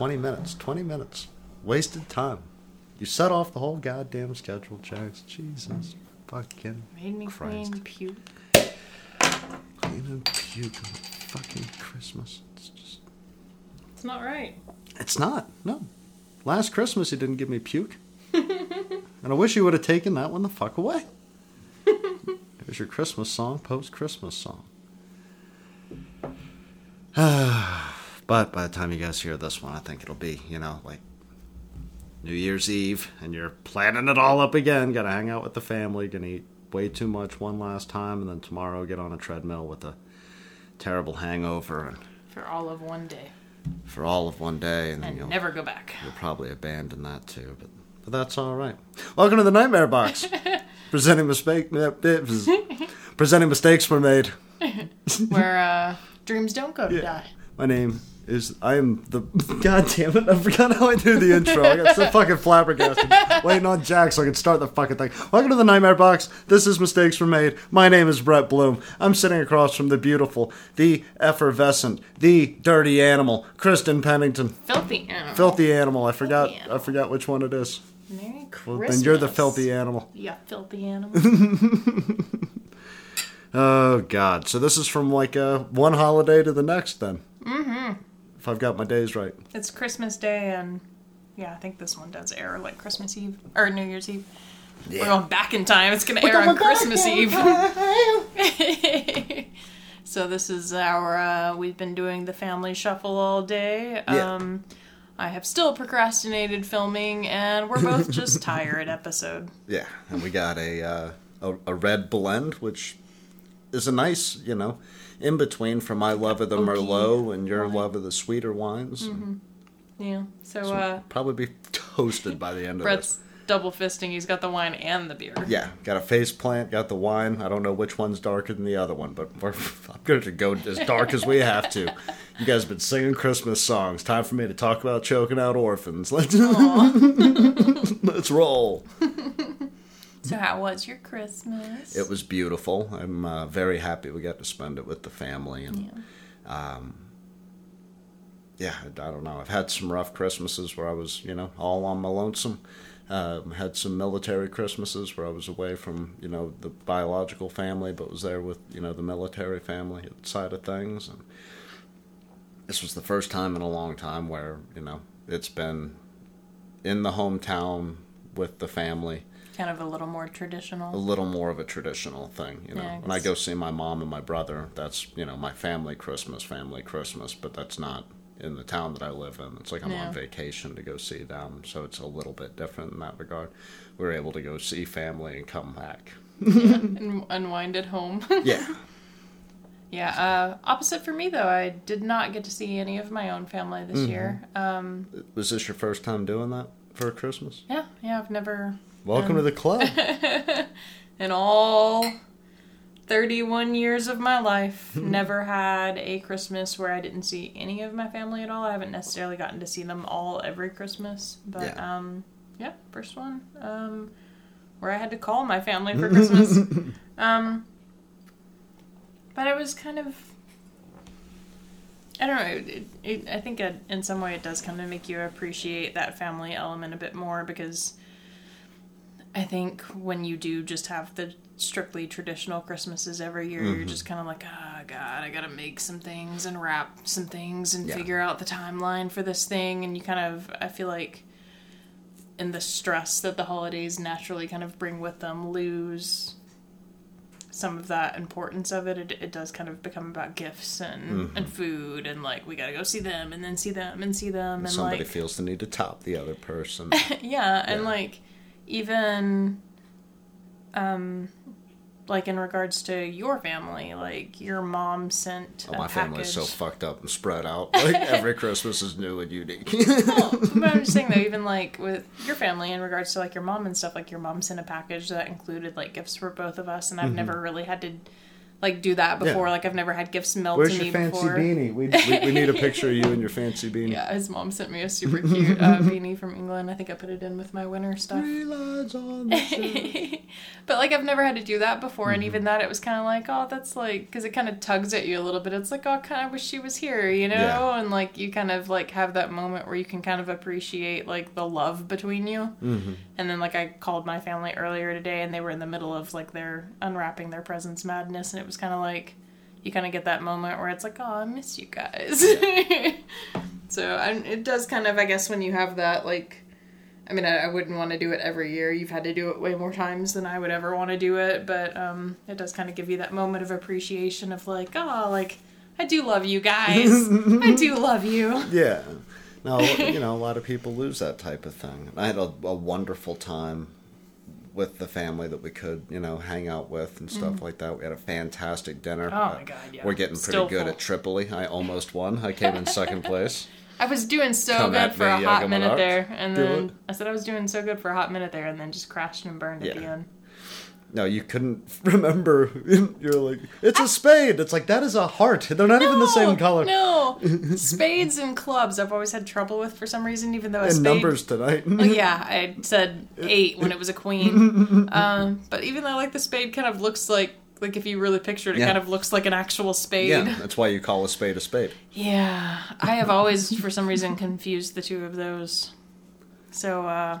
20 minutes. 20 minutes. Wasted time. You set off the whole goddamn schedule, Jax. Jesus fucking Made me Christ. clean puke. clean and puke on fucking Christmas. It's just. It's not right. It's not. No. Last Christmas, he didn't give me puke. and I wish he would have taken that one the fuck away. There's your Christmas song, post Christmas song. but by the time you guys hear this one, I think it'll be, you know, like New Year's Eve, and you're planning it all up again. Gotta hang out with the family, gonna eat way too much one last time, and then tomorrow get on a treadmill with a terrible hangover and For all of one day. for all of one day, and then And you'll never go back. You'll probably abandon that too, but but that's all right. Welcome to the Nightmare Box. presenting mistake, presenting mistakes were made. Where uh, dreams don't go to Yeah. die. My name is I am the God damn it! I forgot how I do the intro. I got so fucking flabbergasted, waiting on Jack so I can start the fucking thing. Welcome to the Nightmare Box. This is mistakes were made. My name is Brett Bloom. I'm sitting across from the beautiful, the effervescent, the dirty animal, Kristen Pennington. Filthy animal. Filthy animal. I forgot. Filthy I forgot which one it is. Merry Well, Christmas. then you're the filthy animal. Yeah, filthy animal. Oh God! So this is from like uh, one holiday to the next, then. If I've got my days right. it's Christmas Day, and yeah, I think this one does air like Christmas Eve or New Year's Eve. We're going back in time. It's going to air on Christmas Eve. so this is our. Uh, we've been doing the family shuffle all day. Yeah. Um, I have still procrastinated filming, and we're both just tired. Episode. Yeah, and we got a, uh, a a red blend, which is a nice, you know, in between for my love of the Oaky Merlot and your wine. love of the sweeter wines. Yeah. So, So uh, probably be toasted by the end of Brett's this. double fisting. He's got the wine and the beer. Yeah, got a face plant, got the wine. I don't know which one's darker than the other one, but we're, I'm going to go as dark as we have to. You guys have been singing Christmas songs. Time for me to talk about choking out orphans. Let's, let's roll. So how was your Christmas? It was beautiful. I'm uh, very happy we got to spend it with the family. And um, yeah, I I don't know. I've had some rough Christmases where I was, you know, all on my lonesome. Um, had some military Christmases where I was away from, you know, the biological family, but was there with, you know, the military family side of things. And this was the first time in a long time where, you know, it's been in the hometown with the family kind of a little more traditional. a little more of a traditional thing, you know. Yeah, when I go see my mom and my brother, that's you know my family Christmas, family Christmas, but that's not in the town that I live in. It's like I'm Yeah. on vacation to go see them, so it's a little bit different in that regard. We're able to go see family and come back. and unwind at home. Yeah, yeah. Uh, opposite for me though, I did not get to see any of my own family this Mm-hmm. year. Um, was this your first time doing that for Christmas? yeah, yeah. I've never Welcome to the club. in all 31 years of my life never had a christmas where i didn't see any of my family at all i haven't necessarily gotten to see them all every christmas but Yeah. um yeah first one um where i had to call my family for christmas um but it was kind of I don't know. It, it, I think it, in some way it does kind of make you appreciate that family element a bit more because I think when you do just have the strictly traditional Christmases every year, Mm-hmm. you're just kind of like, oh god, I gotta make some things and wrap some things and Yeah. figure out the timeline for this thing, and you kind of, I feel like, in the stress that the holidays naturally kind of bring with them, lose some of that importance of it. It, it does kind of become about gifts and Mm-hmm. and food and like we gotta go see them and then see them and see them and Somebody like feels the need to top the other person. yeah, and like even um like in regards to your family, like your mom sent Oh, my package. family's so fucked up and spread out. Like every Christmas is new and unique. Well, but I'm just saying though, even like with your family in regards to like your mom and stuff, like your mom sent a package that included like gifts for both of us, and I've Mm-hmm. never really had to like do that before. Yeah. Like I've never had gifts mailed Where's to your me fancy before. beanie? We, we, we need a picture of you and your fancy beanie. Yeah, his mom sent me a super cute uh, beanie from England. I think I put it in with my winter stuff. Three lines on the but like I've never had to do that before, Mm-hmm. and even that it was kind of like, oh, that's like because it kind of tugs at you a little bit. It's like, oh, I kind of wish she was here, you know, Yeah. and like you kind of like have that moment where you can kind of appreciate like the love between you. Mhm. And then like I called my family earlier today, and they were in the middle of like their unwrapping their presents madness, and it was kind of like you kind of get that moment where it's like, oh, I miss you guys. so I, it does kind of, I guess, when you have that like. I mean, I, I wouldn't want to do it every year. You've had to do it way more times than I would ever want to do it, but um, it does kind of give you that moment of appreciation of like, oh, like I do love you guys. I do love you. Yeah. No, you know, a lot of people lose that type of thing. I had a, a wonderful time with the family that we could, you know, hang out with and stuff mm-hmm. like that. We had a fantastic dinner. Oh my God, yeah. We're getting pretty Still good full. at Tripoley. I almost won. I came in second place. I was doing so Come good for me, a hot Yaga minute Monarch. there, and Do then it. I said I was doing so good for a hot minute there, and then just crashed and burned at the end. No, you couldn't remember. You're like, it's a spade. It's like, that is a heart. They're not even the same color. No, spades and clubs I've always had trouble with for some reason, even though a And spade. numbers tonight. Well, yeah, I said eight when it was a queen. Um, but even though like the spade kind of looks like like if you really pictured it, Yeah. kind of looks like an actual spade. yeah, that's why you call a spade a spade. Yeah, I have always, for some reason, confused the two of those. So, uh,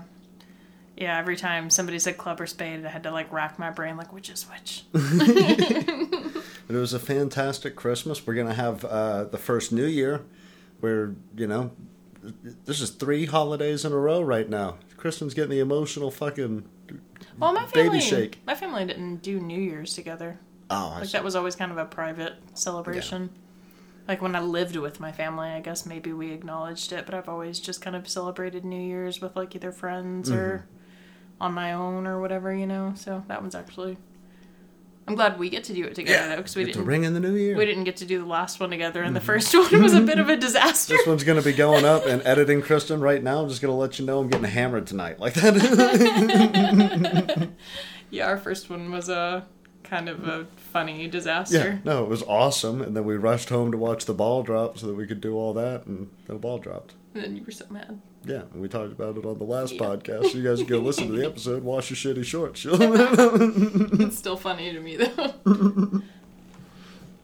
yeah, every time somebody said club or spade, I had to like rack my brain, like which is which. But it was a fantastic Christmas. We're gonna have uh, the first New Year, where you know, this is three holidays in a row right now. Kristen's getting the emotional fucking. Well, my Baby family, shake. my family didn't do New Year's together. Oh, I Like see. that was always kind of a private celebration. Like when I lived with my family, I guess maybe we acknowledged it, but I've always just kind of celebrated New Year's with like either friends or on my own or whatever, you know. So that one's actually. I'm glad we get to do it together though, because we Get to didn't. ring in the new year. We didn't get to do the last one together, and the mm-hmm. first one was a bit of a disaster. This one's gonna be going up and editing Kristen right now. I'm just gonna let you know I'm getting hammered tonight, like that. Yeah, our first one was a kind of a funny disaster. yeah, disaster. no, it was awesome. And then we rushed home to watch the ball drop so that we could do all that, and the ball dropped. And then you were so mad. Yeah, and we talked about it on the last Yeah. podcast. So you guys can go listen to the episode, wash your shitty shorts. It's still funny to me though.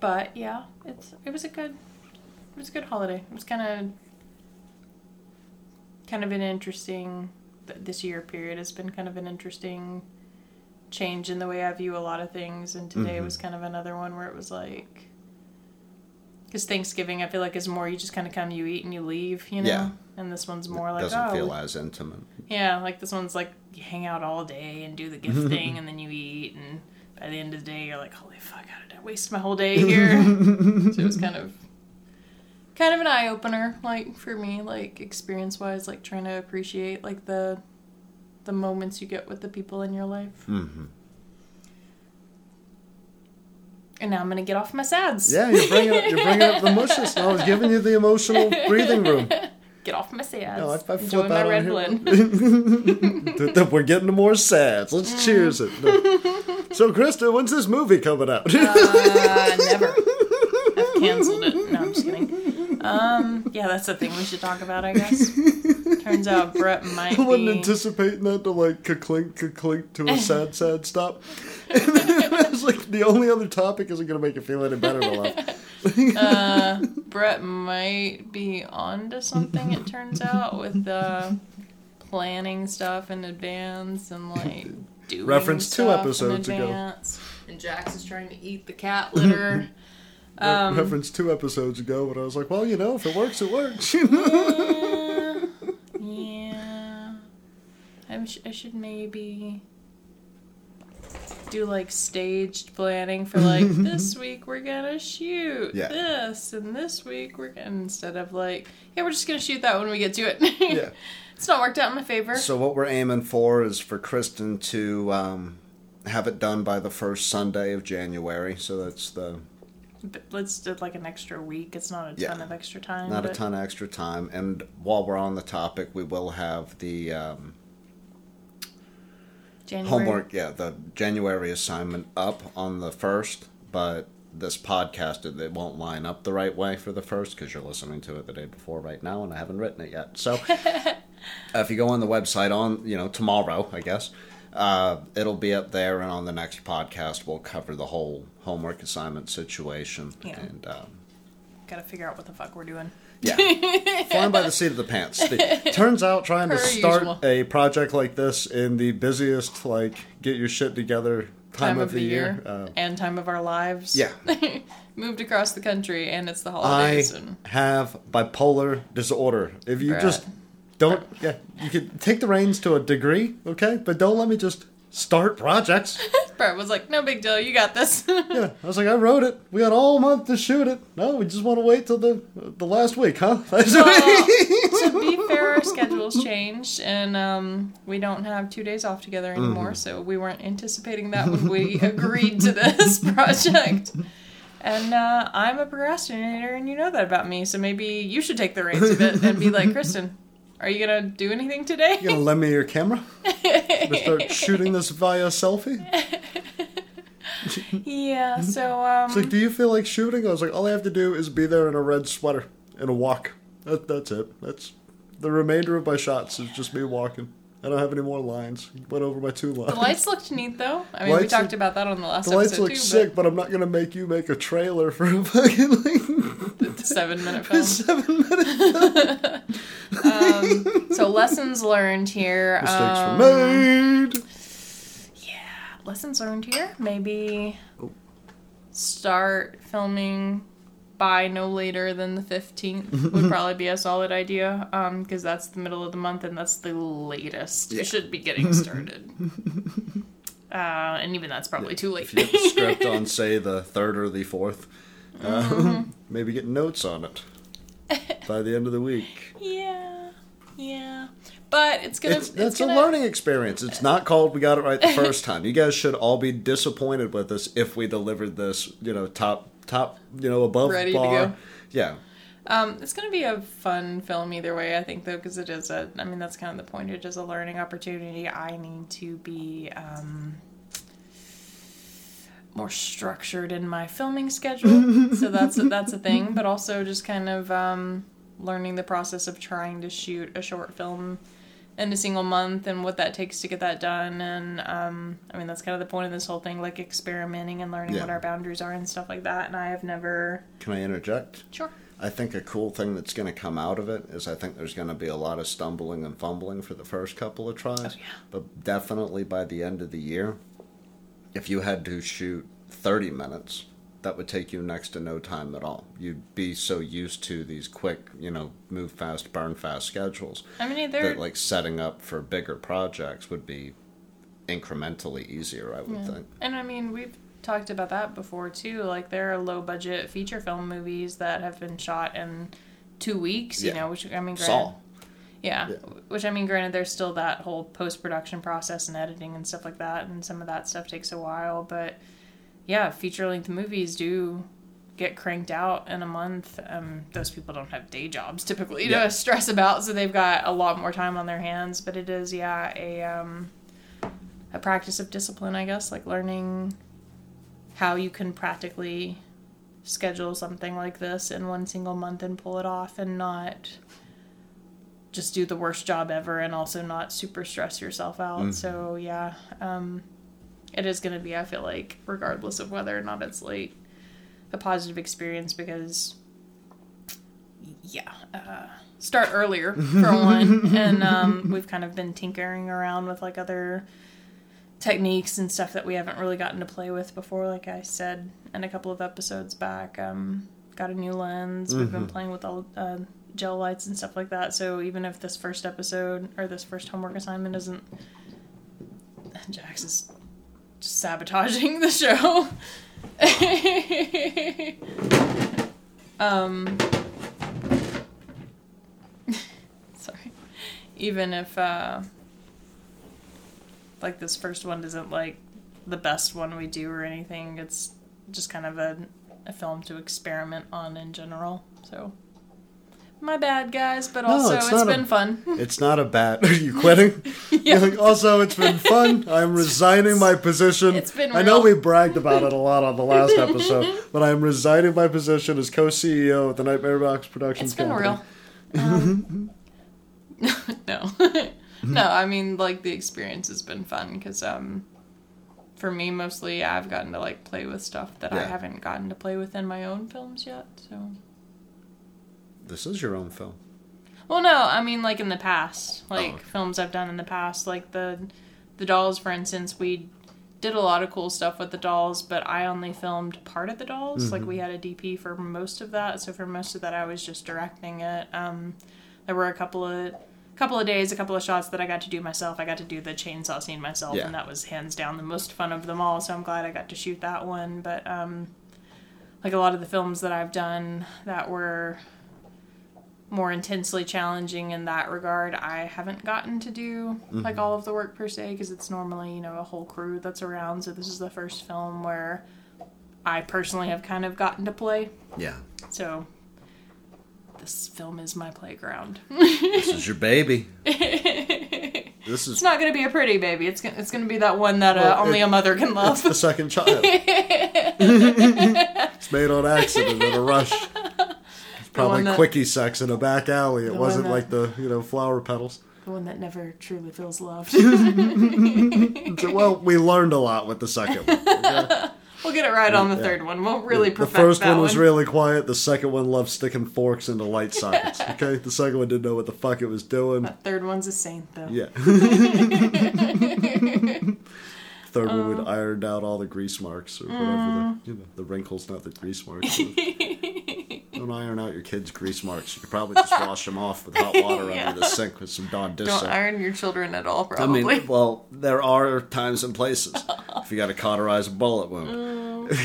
but yeah, it's it was a good it was a good holiday. It was kind of kind of an interesting this year period has been kind of an interesting change in the way I view a lot of things and today Mhm. was kind of another one where it was like cuz Thanksgiving I feel like is more you just kind of come you eat and you leave, you know. Yeah. And this one's more like Doesn't oh, feel as intimate. yeah, like this one's like you hang out all day and do the gift thing and then you eat and by the end of the day you're like, Holy fuck, how did I waste my whole day here? so it was kind of kind of an eye opener, like for me, like experience wise, like trying to appreciate like the the moments you get with the people in your life. hmm And now I'm gonna get off my sads. Yeah, you're bringing up, you're bringing up the mushes. I was giving you the emotional breathing room. Get off my sads. No, I, I Enjoy flip my out red on here. We're getting to more sads. Let's cheers it. No. So, Krista, when's this movie coming out? Uh, never. I've canceled it. No, I'm just kidding. Um, yeah, that's the thing we should talk about, I guess. Turns out Brett might I wasn't be. anticipating that to like clink clink to a sad sad stop. I was like, the only other topic isn't gonna make you feel any better to laugh. Uh, Brett might be onto something. It turns out with the planning stuff in advance and like doing Reference two episodes in ago. And Jax is trying to eat the cat litter. Um, Reference two episodes ago, but I was like, well, you know, if it works, it works. yeah, yeah. I, sh- I should maybe do like staged planning for like this week we're gonna shoot Yeah. this and this week we're gonna instead of like yeah we're just gonna shoot that when we get to it. yeah. it's not worked out in my favor. So what we're aiming for is for Kristen to um, have it done by the first Sunday of January. So that's the But let's do like an extra week. It's not a Yeah. ton of extra time. not a ton of extra time. And while we're on the topic, we will have the um, January. homework. Yeah, the January assignment up on the first, but this podcast it, it won't line up the right way for the first because you're listening to it the day before right now, and I haven't written it yet. So if you go on the website on you know tomorrow, I guess. Uh, it'll be up there, and on the next podcast, we'll cover the whole homework assignment situation. Yeah. And um, Gotta figure out what the fuck we're doing. Yeah, flying by the seat of the pants. The- turns out, trying to start usual. a project like this in the busiest, like get your shit together time, of, the year. uh, and time of our lives. Yeah. Moved across the country and it's the I holidays and have bipolar disorder. If you Bruh. just don't, yeah, you can take the reins to a degree, okay, but don't let me just start projects. Brett was like, No big deal, you got this. Yeah, I was like, I wrote it. We got all month to shoot it. No, we just want to wait till the the last week, huh? to be fair, our schedules changed, and um, we don't have two days off together anymore. Mm-hmm. So we weren't anticipating that when we agreed to this project. And uh, I'm a procrastinator, and you know that about me. So maybe you should take the reins of it and be like, Kristen, are you gonna do anything today? you gonna lend me your camera? to start shooting this via selfie? yeah. So um, It's like, do you feel like shooting? I was like, all I have to do is be there in a red sweater and a walk. That, that's it. That's the remainder of my shots is just me walking. I don't have any more lines. Went over my two lines. the lights looked neat, though. I mean, we talked look- about that on the last episode. The lights look too. sick, but I'm not gonna make you make a trailer for a fucking like seven-minute film. seven minutes. um, so lessons learned here. Mistakes um, were made. Yeah, lessons learned here. Maybe Oh. start filming by no later than the 15th would probably be a solid idea because that's the middle of the month and that's the latest Yeah. you should be getting started. uh, and even that's probably too late. If you have the script on, say, the third or the fourth, uh, Mm-hmm. maybe get notes on it by the end of the week. yeah, yeah. But it's gonna. It's, It's, that's gonna, a learning experience. It's not called we got it right the first time. You guys should all be disappointed with us if we delivered this, you know, top top, you know, above Ready to bar. go. Yeah. Um, it's going to be a fun film either way, I think, though, because it is a. I mean, that's kind of the point. It is a learning opportunity. I need to be um, more structured in my filming schedule, so that's a, that's a thing. But also just kind of um, learning the process of trying to shoot a short film in a single month and what that takes to get that done. And um, I mean, that's kind of the point of this whole thing, like experimenting and learning Yeah. what our boundaries are and stuff like that. And I have never. Can I interject? Sure. I think a cool thing that's going to come out of it is I think there's going to be a lot of stumbling and fumbling for the first couple of tries. Oh, yeah. But definitely by the end of the year, if you had to shoot 30 minutes, that would take you next to no time at all. You'd be so used to these quick, you know, move fast, burn fast schedules I mean, they're. that like setting up for bigger projects would be incrementally easier, I would Yeah. think. And I mean, we've talked about that before too. Like there are low budget feature film movies that have been shot in two weeks. You Yeah. know, which I mean, granted, Saw. Yeah, Yeah. which I mean, granted, there's still that whole post production process and editing and stuff like that, and some of that stuff takes a while. But yeah, feature length movies do get cranked out in a month. Um, those people don't have day jobs typically Yeah. to stress about, so they've got a lot more time on their hands. But it is, yeah, a um, a practice of discipline, I guess, like learning how you can practically schedule something like this in one single month and pull it off and not just do the worst job ever and also not super stress yourself out. Mhm. So yeah, um, it is going to be. I feel like regardless of whether or not it's late, a positive experience because yeah, uh, start earlier for one, and um, we've kind of been tinkering around with like other techniques and stuff that we haven't really gotten to play with before. Like I said in a couple of episodes back, um, got a new lens. We've been Mhm. playing with all uh, gel lights and stuff like that. So even if this first episode or this first homework assignment isn't, Jax is sabotaging the show. um. Sorry. Even if uh like this first one isn't like the best one we do or anything, it's just kind of a a film to experiment on in general. So my bad, guys, but also it's it's not a- been fun. It's not a bad. Are you quitting? You're like, also, it's been fun. I'm resigning my position. It's been real. I know we bragged about it a lot on the last episode, but I'm resigning my position as co-CEO of the Nightmare Box Productions It's been Company. real. Um, no, no. I mean, like the experience has been fun because, um, for me, mostly I've gotten to like play with stuff that I haven't gotten to play with in my own films yet. So, This is your own film. well, no, I mean like in the past, like okay. films I've done in the past, like the the dolls, for instance, we did a lot of cool stuff with the dolls, but I only filmed part of the dolls. Like we had a DP for most of that, so for most of that I was just directing it. Um, there were a couple of couple of days, a couple of shots that I got to do myself. I got to do the chainsaw scene myself, Yeah. and that was hands down the most fun of them all. So I'm glad I got to shoot that one. But um, like a lot of the films that I've done that were more intensely challenging in that regard, I haven't gotten to do like all of the work per se because it's normally you know a whole crew that's around. So this is the first film where I personally have kind of gotten to play. Yeah, So this film is my playground. this is your baby. This is It's not going to be a pretty baby. It's gonna, it's going to be that one that uh, Well, only it- a mother can love. the second child. it's made on accident in a rush. Probably that- quickie sex in a back alley. It wasn't that- like the you know flower petals. the one that never truly feels loved. Well, we learned a lot with the second one. We'll get it right on the Yeah. third one. We'll really the perfect first that one was really quiet. The second one loved sticking forks into light sockets. Okay, the second one didn't know what the fuck it was doing. That third one's a saint, though. Yeah. Third one would um, iron out all the grease marks or whatever the mm. you know the wrinkles, not the grease marks. Don't iron out your kids' grease marks. You could probably just wash them off with hot water Yeah. under the sink with some Dawn dish Don't soap. iron your children at all, I probably. mean, well, there are times and places if you got to cauterize a bullet wound. but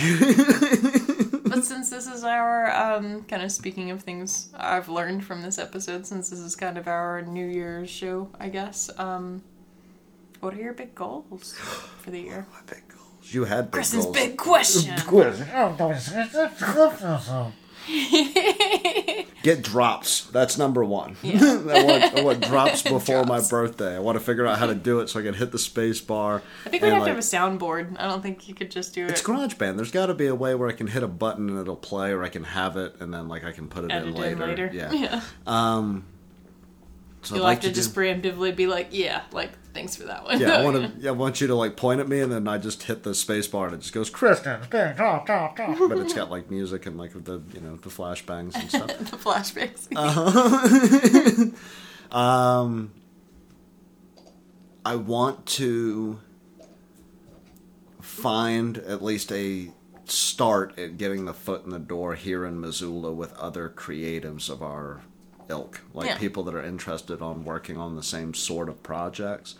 since this is our um, kind of speaking of things I've learned from this episode, since this is kind of our New Year's show, I guess. Um, what are your big goals for the year? My big goals. You had big Kristen's goals. big question. Get drops. That's number one. Yeah. I, want, I want drops before my birthday. I want to figure out how to do it so I can hit the space bar. I think we have like, to have a soundboard. I don't think you could just do it. It's GarageBand. There's got to be a way where I can hit a button and it'll play, or I can have it and then like I can put it Edit in in later. later. Yeah. yeah. Um. So You'll I'd like have to, to just do- preemptively be like, yeah, like thanks for that one. Yeah, I want to. Yeah, I want you to like point at me, and then I just hit the space bar, and it just goes Kristen. But it's got like music and like the you know the flashbangs and stuff. the flashbacks. Um, I want to find at least a start at getting the foot in the door here in Missoula with other creatives of our ilk, like Yeah. people that are interested on working on the same sort of projects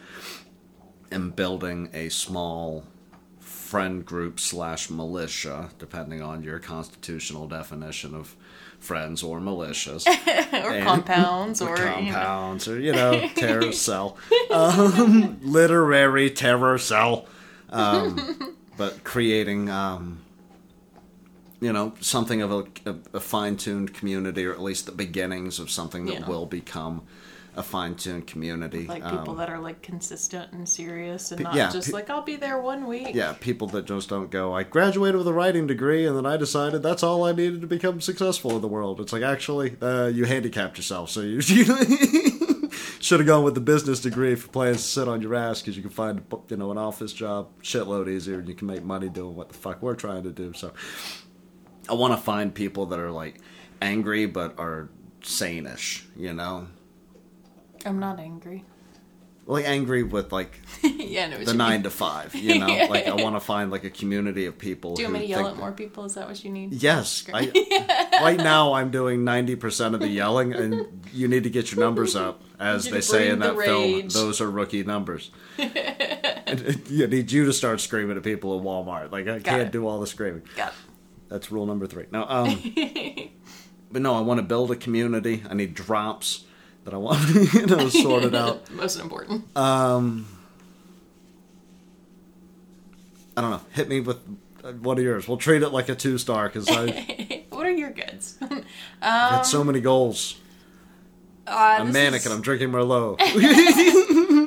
and building a small friend group slash militia, depending on your constitutional definition of friends or militias or And- compounds, or, or you know. compounds, or you know, terror cell, um, literary terror cell, um, but creating, um, you know, something of a, a, a fine-tuned community, or at least the beginnings of something that Yeah. will become a fine-tuned community. like people Um, that are like consistent and serious and not yeah, just pe- like I'll be there one week. yeah, people that just don't go. I graduated with a writing degree, and then I decided that's all I needed to become successful in the world. It's like actually, uh, you handicapped yourself, so you should have gone with the business degree for plans to sit on your ass because you can find you know an office job shitload easier, and you can make money doing what the fuck we're trying to do. So, I want to find people that are like angry but are sane-ish, you know, I'm not angry. like angry with like yeah, I what the nine mean. to five, you know. Like I want to find like a community of people. Do you want me to yell at more people? Is that what you need? Yes. I, right now I'm doing ninety percent of the yelling, and you need to get your numbers up, as they say in that film. Those are rookie numbers. you need you to start screaming at people in Walmart. Like I can't it. do all the screaming. Got That's rule number three. Now, um, but no, I want to build a community. I need drops that I want, you know, sorted out. Most important. Um, I don't know. Hit me with uh, one of yours. We'll treat it like a two star because I what are your goods? um, had so many goals. Uh, I'm manic is- and I'm drinking Merlot.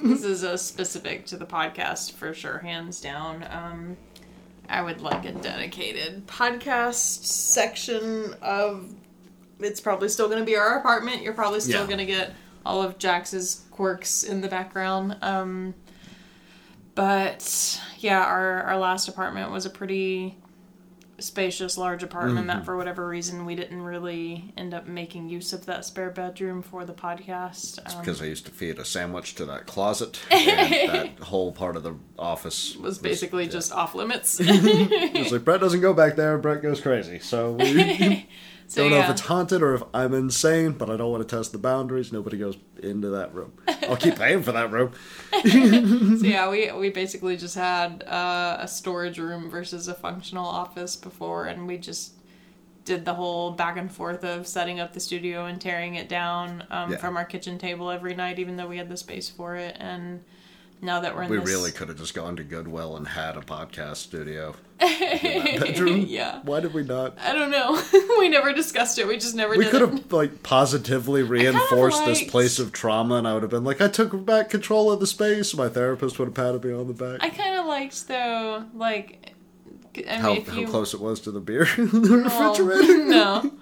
this is a specific to the podcast for sure, hands down. Um, I would like a dedicated podcast section of. It's probably still going to be our apartment. You're probably still Yeah. going to get all of Jax's quirks in the background. Um, but yeah, our our last apartment was a pretty spacious, large apartment that for whatever reason we didn't really end up making use of that spare bedroom for the podcast. Um, because I used to feed a sandwich to that closet, and that whole part of the office was basically just off limits. It's like Brett doesn't go back there. Brett goes crazy. So we so don't know yeah. if it's haunted or if I'm insane, but I don't want to test the boundaries. Nobody goes into that room. I'll keep paying for that room. so yeah, we we basically just had uh, a storage room versus a functional office before, and we just did the whole back and forth of setting up the studio and tearing it down um, Yeah. from our kitchen table every night, even though we had the space for it. And now that we're in We this, really could have just gone to Goodwill and had a podcast studio bedroom. Yeah. Why did we not? I don't know. we never discussed it. We just never We could it. have like positively reinforced this liked- place of trauma, and I would have been like, I took back control of the space. My therapist would have patted me on the back. I kind of liked though, like, I mean, how, if how you close it was to the beer in the Well, refrigerator. no.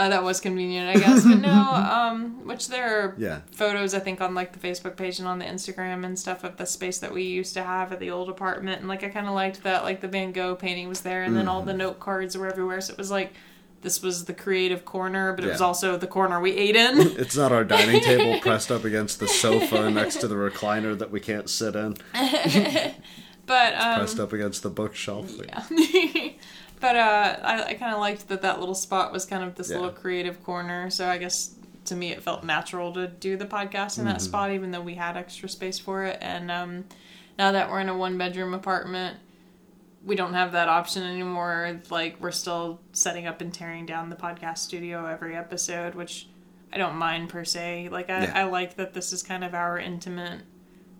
Uh, that was convenient, I guess. But no, um, which there are Yeah. photos, I think, on like the Facebook page and on the Instagram and stuff of the space that we used to have at the old apartment. And like, I kind of liked that, like, the Van Gogh painting was there, and then all Mm-hmm. the note cards were everywhere. So it was like, this was the creative corner, but it was also the corner we ate in. It's not our dining table pressed up against the sofa next to the recliner that we can't sit in, but um, pressed up against the bookshelf. Yeah. But uh, I, I kind of liked that that little spot was kind of this Yeah. little creative corner. So I guess to me it felt natural to do the podcast in that Mm-hmm. spot, even though we had extra space for it. And um, now that we're in a one bedroom apartment, we don't have that option anymore. Like we're still setting up and tearing down the podcast studio every episode, which I don't mind per se. Like I, Yeah. I like that this is kind of our intimate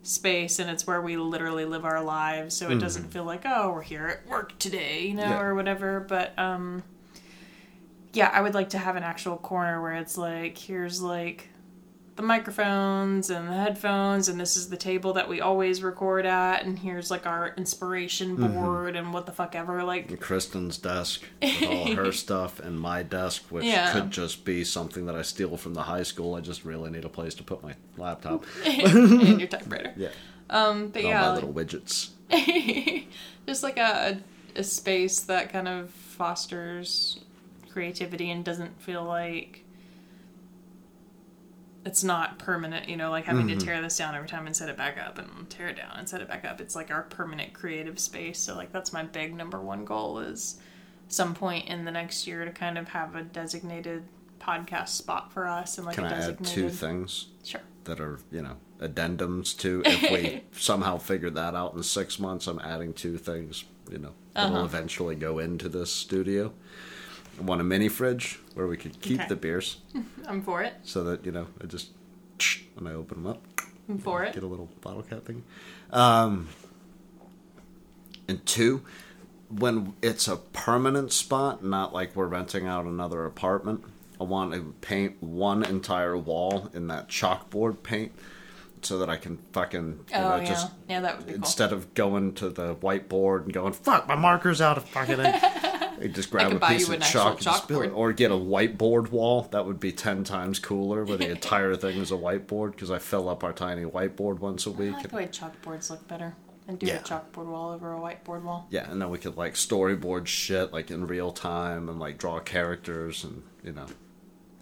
space and it's where we literally live our lives so it doesn't feel like oh we're here at work today you know Yeah. or whatever but um yeah i would like to have an actual corner where it's like here's like the microphones and the headphones and this is the table that we always record at and here's like our inspiration board and what the fuck ever like And Kristen's desk with all her stuff, and my desk, which Yeah. could just be something that I steal from the high school. I just really need a place to put my laptop. and your typewriter Yeah, um but all yeah my like- little widgets. just like a, a space that kind of fosters creativity and doesn't feel like it's not permanent you know like having to tear this down every time and set it back up and tear it down and set it back up it's like our permanent creative space so like that's my big number one goal is some point in the next year to kind of have a designated podcast spot for us and like Can a I add two things sure that are, you know, addendums to if we somehow figure that out in six months? I'm adding two things, you know, that'll Uh-huh. eventually go into this studio. I want a mini fridge where we could keep Okay. the beers i'm for it so that, you know, I just, when I open them up, i'm for it get a little bottle cap thing. Um, and two, when it's a permanent spot, not like we're renting out another apartment, I want to paint one entire wall in that chalkboard paint so that I can fucking, you oh know, yeah just yeah that would be cool instead of going to the whiteboard and going, fuck, my marker's out of fucking. You just grab a piece of chalk and spill it. chalkboard. Or get a whiteboard wall. That would be 10 times cooler where the entire thing is a whiteboard because I fill up our tiny whiteboard once a week. I like the way chalkboards look better. And do Yeah. a chalkboard wall over a whiteboard wall. Yeah, and then we could like storyboard shit like in real time and like draw characters and you know.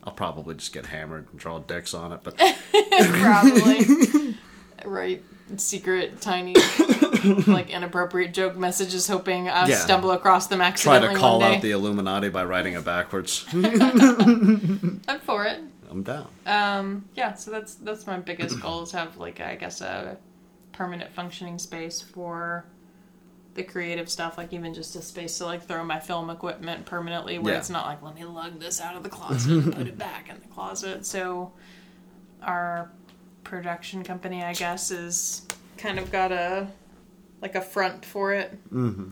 I'll probably just get hammered and draw dicks on it, but Probably. right. Secret, tiny, like inappropriate joke messages, hoping I Yeah. stumble across them accidentally. try to call out the Illuminati by writing it backwards. I'm for it. I'm down. Um, yeah, so that's that's my biggest goal is have like I guess a permanent functioning space for the creative stuff, like even just a space to like throw my film equipment permanently where Yeah. it's not like let me lug this out of the closet and put it back in the closet. So our production company, I guess, is kind of got a like a front for it. Mm-hmm.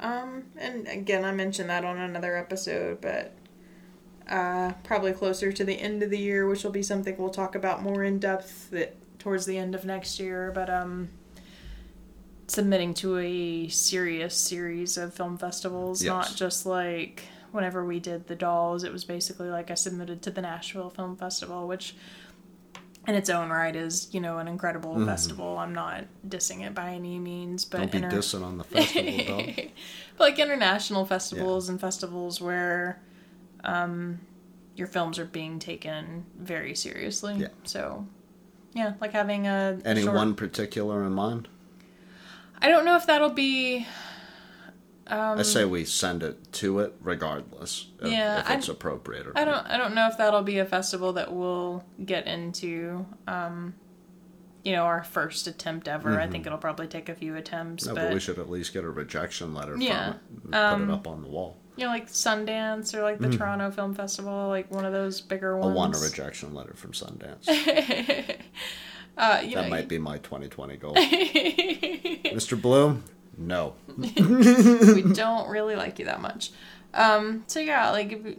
Um, and again, I mentioned that on another episode, but uh, probably closer to the end of the year, which will be something we'll talk about more in depth that towards the end of next year. But um, submitting to a serious series of film festivals, Yes. not just like whenever we did the dolls. It was basically like I submitted to the Nashville Film Festival, which in its own right is you know an incredible festival. I'm not dissing it by any means, but Don't be inter- dissing on the festival, but like international festivals and festivals where um, your films are being taken very seriously. Yeah. So, yeah, like having a Any short- one particular in mind? I don't know if that'll be. Um, I say we send it to it regardless of Yeah, if it's I- appropriate or I not. don't. I don't know if that'll be a festival that we'll get into. Um, you know, our first attempt ever. I think it'll probably take a few attempts, Mm-hmm. No, but, but we should at least get a rejection letter Yeah, from it and um, put it up on the wall. you know, like Sundance or like the Toronto Film Festival, like one of those bigger Mm-hmm. I want a rejection letter from Sundance. uh, you that know, might be my 2020 goal. Mr. Bloom, no. we don't really like you that much. Um, so yeah, like if,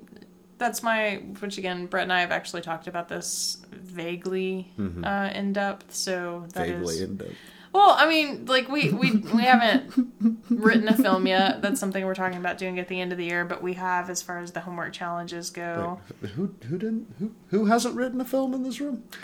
that's my which again, Brett and I have actually talked about this vaguely uh, in depth. So that is Mm-hmm. Vaguely in depth. well, I mean, like we we we haven't written a film yet. That's something we're talking about doing at the end of the year. But we have, as far as the homework challenges go. Wait, who who didn't who who hasn't written a film in this room?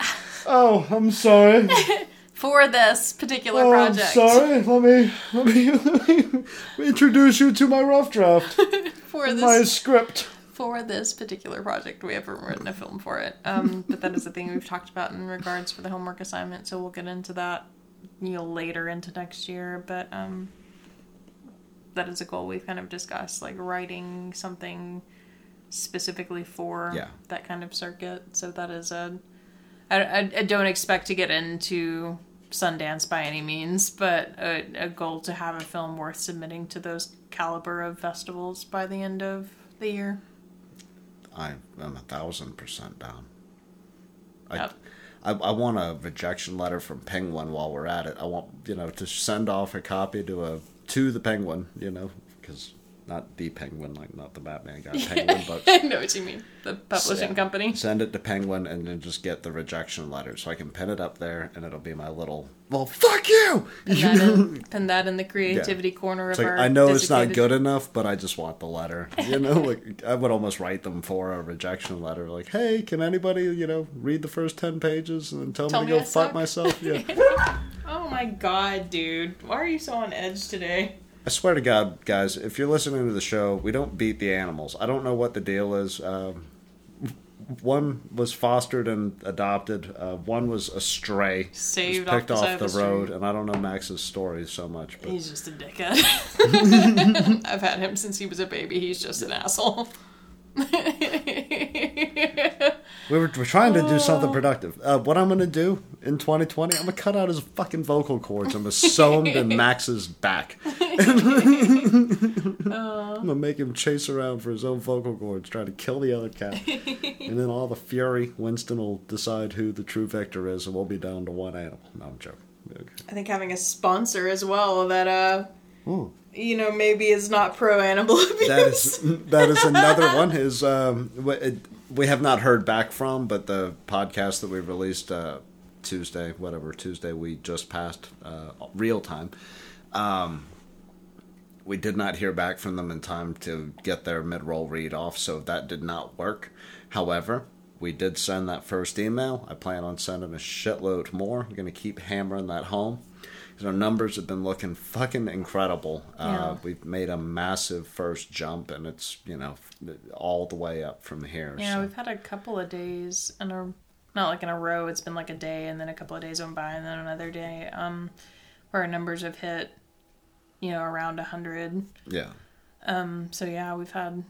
Oh, I'm sorry. For this particular Oh, I'm project, sorry. Let me let me, let me introduce you to my rough draft, for this my script. for this particular project. We haven't written a film for it. Um, but that is the thing we've talked about in regards for the homework assignment. So we'll get into that you know later into next year. But um, that is a goal we've kind of discussed, like writing something specifically for Yeah. that kind of circuit. So that is a. I, I, I don't expect to get into Sundance by any means, but a, a goal to have a film worth submitting to those caliber of festivals by the end of the year. I am a thousand percent down. I, Yep. I, I want a rejection letter from Penguin while we're at it. I want you know to send off a copy to a to the Penguin, you know, because not the Penguin, like not the Batman guy, Penguin, but I know what you mean. The publishing Yeah. company. Send it to Penguin and then just get the rejection letter so I can pin it up there and it'll be my little well fuck you. Pin that in, pin that in the creativity corner It's of like, our. I know it's not good enough, but I just want the letter. You know, like I would almost write them for a rejection letter, like, "Hey, can anybody, you know, read the first ten pages and then tell, Tell me me to I go fuck suck?" myself?" Yeah. Oh my god, dude! Why are you so on edge today? I swear to God, guys, if you're listening to the show, we don't beat the animals. I don't know what the deal is. Um, one was fostered and adopted. Uh, one was a stray, Saved off picked the off, the, the road, street. and I don't know Max's story so much, but He's just a dickhead. I've had him since he was a baby. He's just an asshole. we were, we're trying to do Oh. something productive. Uh, what I'm gonna do in 2020, I'm gonna cut out his fucking vocal cords. I'm gonna sew them to Max's back. I'm gonna make him chase around for his own vocal cords, trying to kill the other cat. and then all the fury, Winston will decide who the true victor is, and we'll be down to one animal. No, I'm joking. Okay. I think having a sponsor as well that uh Ooh. you know maybe is not pro animal abuse. That is that is another one. Is um, it, we have not heard back from, but the podcast that we released uh, Tuesday, whatever Tuesday we just passed, uh, real time. Um, we did not hear back from them in time to get their mid roll read off, so that did not work. However, we did send that first email. I plan on sending a shitload more. I'm going to keep hammering that home. Our numbers have been looking fucking incredible. Uh, Yeah. we've made a massive first jump, and it's you know all the way up from here. Yeah, so. we've had a couple of days in a not like in a row. It's been like a day, and then a couple of days went by, and then another day. Um, where our numbers have hit, you know, around a hundred. yeah. Um, so yeah, we've had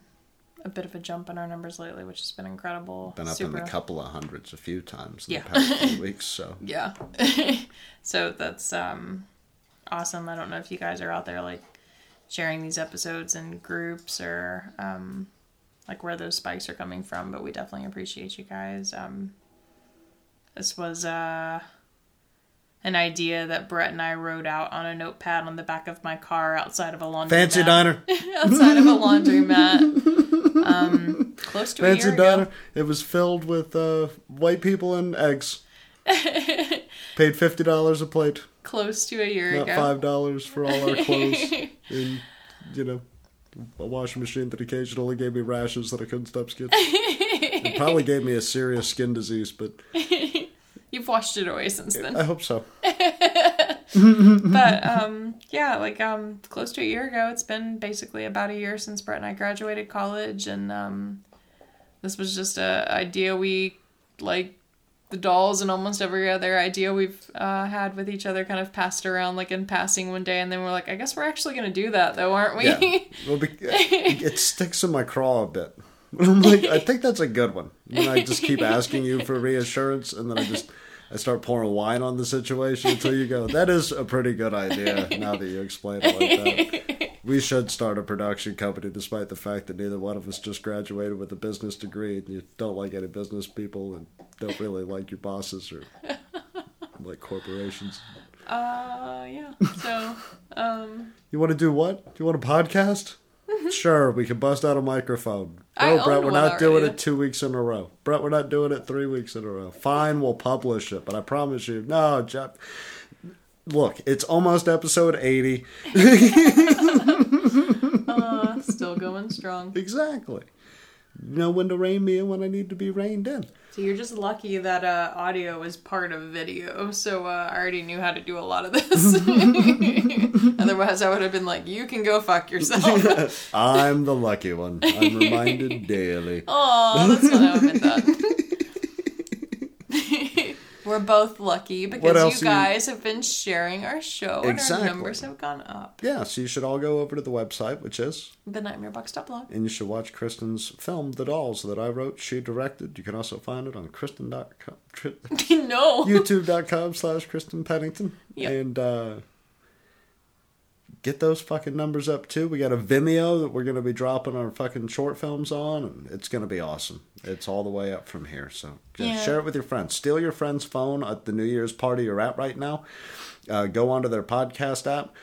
a bit of a jump in our numbers lately, which has been incredible. Been up Super. in the couple of hundreds a few times in Yeah. the past few weeks. So Yeah. so that's um awesome. I don't know if you guys are out there like sharing these episodes in groups or um like where those spikes are coming from, but we definitely appreciate you guys. Um this was uh an idea that Brett and I wrote out on a notepad on the back of my car outside of a laundry fancy diner. outside of a laundromat um, close to a Fancy year diner. ago. It was filled with uh, white people and eggs. Paid fifty dollars a plate, Close to a year not ago. five dollars for all our clothes, and you know, a washing machine that occasionally gave me rashes that I couldn't stop skitching. it probably gave me a serious skin disease, but You've washed it away since then. I hope so. but um yeah like um close to a year ago it's been basically about a year since brett and i graduated college and um this was just a idea we like the dolls and almost every other idea we've uh, had with each other kind of passed around like in passing one day and then we're like i guess we're actually gonna do that though aren't we Yeah. Well, be- it sticks in my craw a bit. I'm like, I think that's a good one. And I just keep asking you for reassurance, and then I just I start pouring wine on the situation until you go. That is a pretty good idea. Now that you explain it like that, we should start a production company, despite the fact that neither one of us just graduated with a business degree, and you don't like any business people, and don't really like your bosses or like corporations. uh yeah so um You want to do what? Do you want a podcast? Sure, we can bust out a microphone. I No, Brett, we're not doing it two weeks in a row. Brett, we're not doing it three weeks in a row. Fine, we'll publish it, but I promise you, no, Jeff. Look, it's almost episode 80. uh, still going strong Exactly. Know when to rein me in when I need to be reined in. So you're just lucky that uh, audio is part of video. So uh, I already knew how to do a lot of this. Otherwise, I would have been like, "You can go fuck yourself." I'm the lucky one. I'm reminded daily. Oh, that's how I meant that. We're both lucky because you are you- guys have been sharing our show and Exactly. our numbers have gone up. Yeah, so you should all go over to the website, which is TheNightmareBox.blog. and you should watch Kristen's film, The Dolls, that I wrote, she directed. You can also find it on Kristen.com, no. youtube.com slash Kristen Pennington. Yep. And uh, get those fucking numbers up too. We got a Vimeo that we're going to be dropping our fucking short films on, and it's going to be awesome. It's all the way up from here. So just Yeah. share it with your friends. Steal your friend's phone at the New Year's party you're at right now. Uh, go onto their podcast app,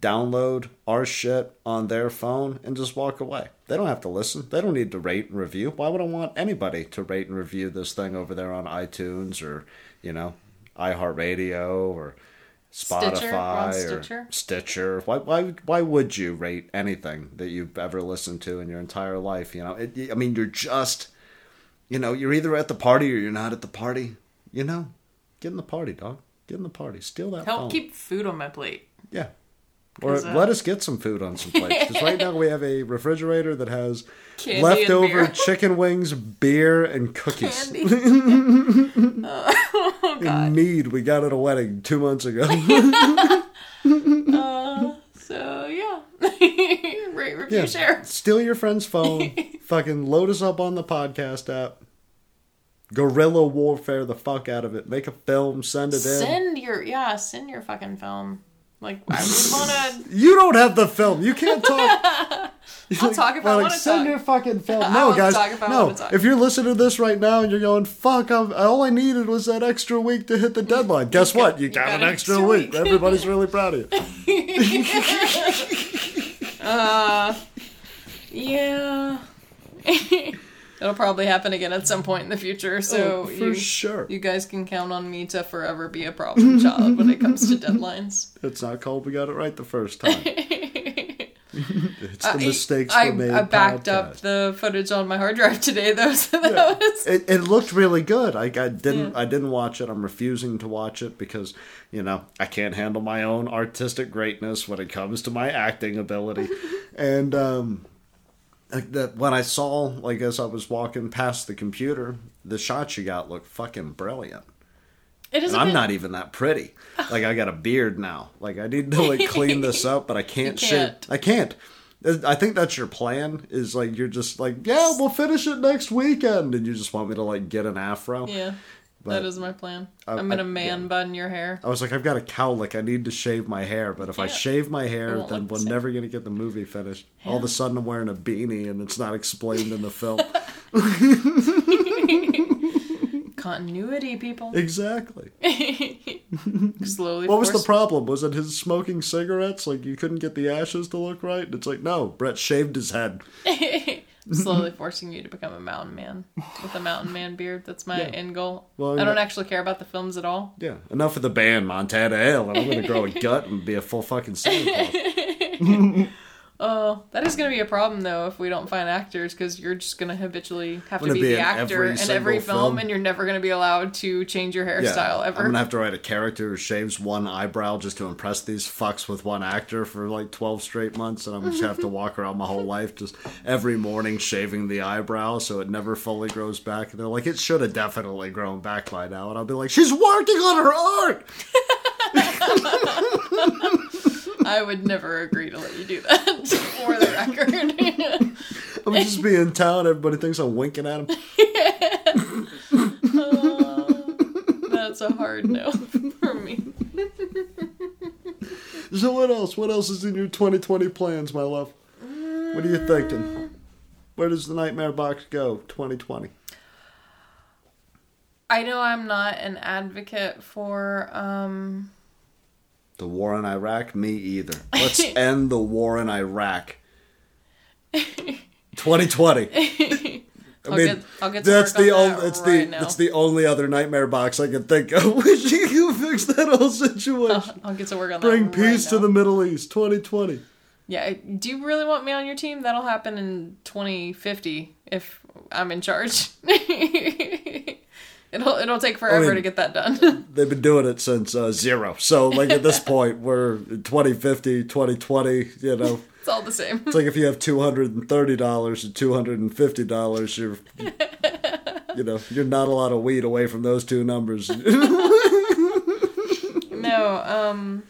download our shit on their phone, and just walk away. They don't have to listen. They don't need to rate and review. Why would I want anybody to rate and review this thing over there on iTunes or, you know, iHeartRadio or Spotify Stitcher? Or Stitcher? Stitcher. Why, why, why would you rate anything that you've ever listened to in your entire life? You know, it, I mean, you're just, you know, you're either at the party or you're not at the party. You know, get in the party, dog. Get in the party. Steal that Help phone. keep food on my plate. Yeah. Or uh, let us get some food on some plates. Because right now we have a refrigerator that has leftover chicken wings, beer, and cookies. Oh, God. And mead we got at a wedding two months ago. Uh, so, yeah. Rate, review, yeah. share. Steal your friend's phone. fucking load us up on the podcast app. Guerrilla warfare the fuck out of it. Make a film, send it in. Send your, yeah, send your fucking film. Like, I would want to. You don't have the film. You can't talk. I'll talk if I Well, wanna Send talk. your fucking film. No, guys. talk if I no. talk. If you're listening to this right now and you're going, "Fuck," I'm, all I needed was that extra week to hit the deadline. Guess what? You got, got an extra, week. week. Everybody's really proud of you. Uh, yeah. It'll probably happen again at some point in the future, so Oh, for you, sure. you guys can count on me to forever be a problem child when it comes to deadlines. It's not called. We got it right the first time. it's the I- mistakes I, made. I backed up the footage on my hard drive today, though, so that Yeah. was. It, it looked really good. I, I didn't Yeah. I didn't watch it. I'm refusing to watch it because you know I can't handle my own artistic greatness when it comes to my acting ability. and um, like that when I saw like as I was walking past the computer, the shots you got looked fucking brilliant. It is I'm bit- not even that pretty. Like I got a beard now. Like I need to like clean this up, but I can't, can't. I can't. I think that's your plan. Is like you're just like, yeah, we'll finish it next weekend, and you just want me to like get an afro. Yeah, But- that is my plan. I- I'm gonna I- man yeah. bun your hair. I was like, I've got a cowlick. I need to shave my hair, but if I shave my hair, then we're same. never gonna get the movie finished. All of a sudden, I'm wearing a beanie, and it's not explained in the film. Continuity, people. exactly. Slowly. What was the problem? Was it his smoking cigarettes? Like you couldn't get the ashes to look right? It's like no, Brett shaved his head. slowly forcing you to become a mountain man with a mountain man beard. That's my Yeah. end goal. Well, I don't actually care about the films at all. Yeah, enough of the band Montana Ale, and I'm gonna grow a gut and be a full fucking Santa Claus. Oh, that is going to be a problem though if we don't find actors because you're just going to habitually have to be, be the actor every in every film, film. and you're never going to be allowed to change your Yeah, hairstyle ever. I'm gonna have to write a character who shaves one eyebrow just to impress these fucks with one actor for like 12 straight months, and I'm just have to walk around my whole life just every morning shaving the eyebrow so it never fully grows back. And they're like, it should have definitely grown back by now, and I'll be like, she's working on her art. I would never agree to let you do that for the record. I'm just be in town. Everybody thinks I'm winking at them. That's a hard no for me. So what else? What else is in your 2020 plans, my love? What are you thinking? Where does the Nightmare Box go? 2020. I know I'm not an advocate for um The war in Iraq? Me either. Let's end the war in Iraq. 2020. I I'll mean, get I'll get that's the on only that that's right the now. that's the only other nightmare box I can think of. Wish you could fix that whole situation. I'll get to work on Bring that. Bring peace right to now. the Middle East. 2020. Yeah, do you really want me on your team? That'll happen in 2050 if I'm in charge. It'll it'll take forever mean- to get that done. They've been doing it since uh, zero. So like at this point, we're in 2050, 2020. You know. it's all the same. It's like if you have two hundred and thirty dollars and two hundred and fifty dollars, you're, you know, you're not a lot of weed away from those two numbers. No, um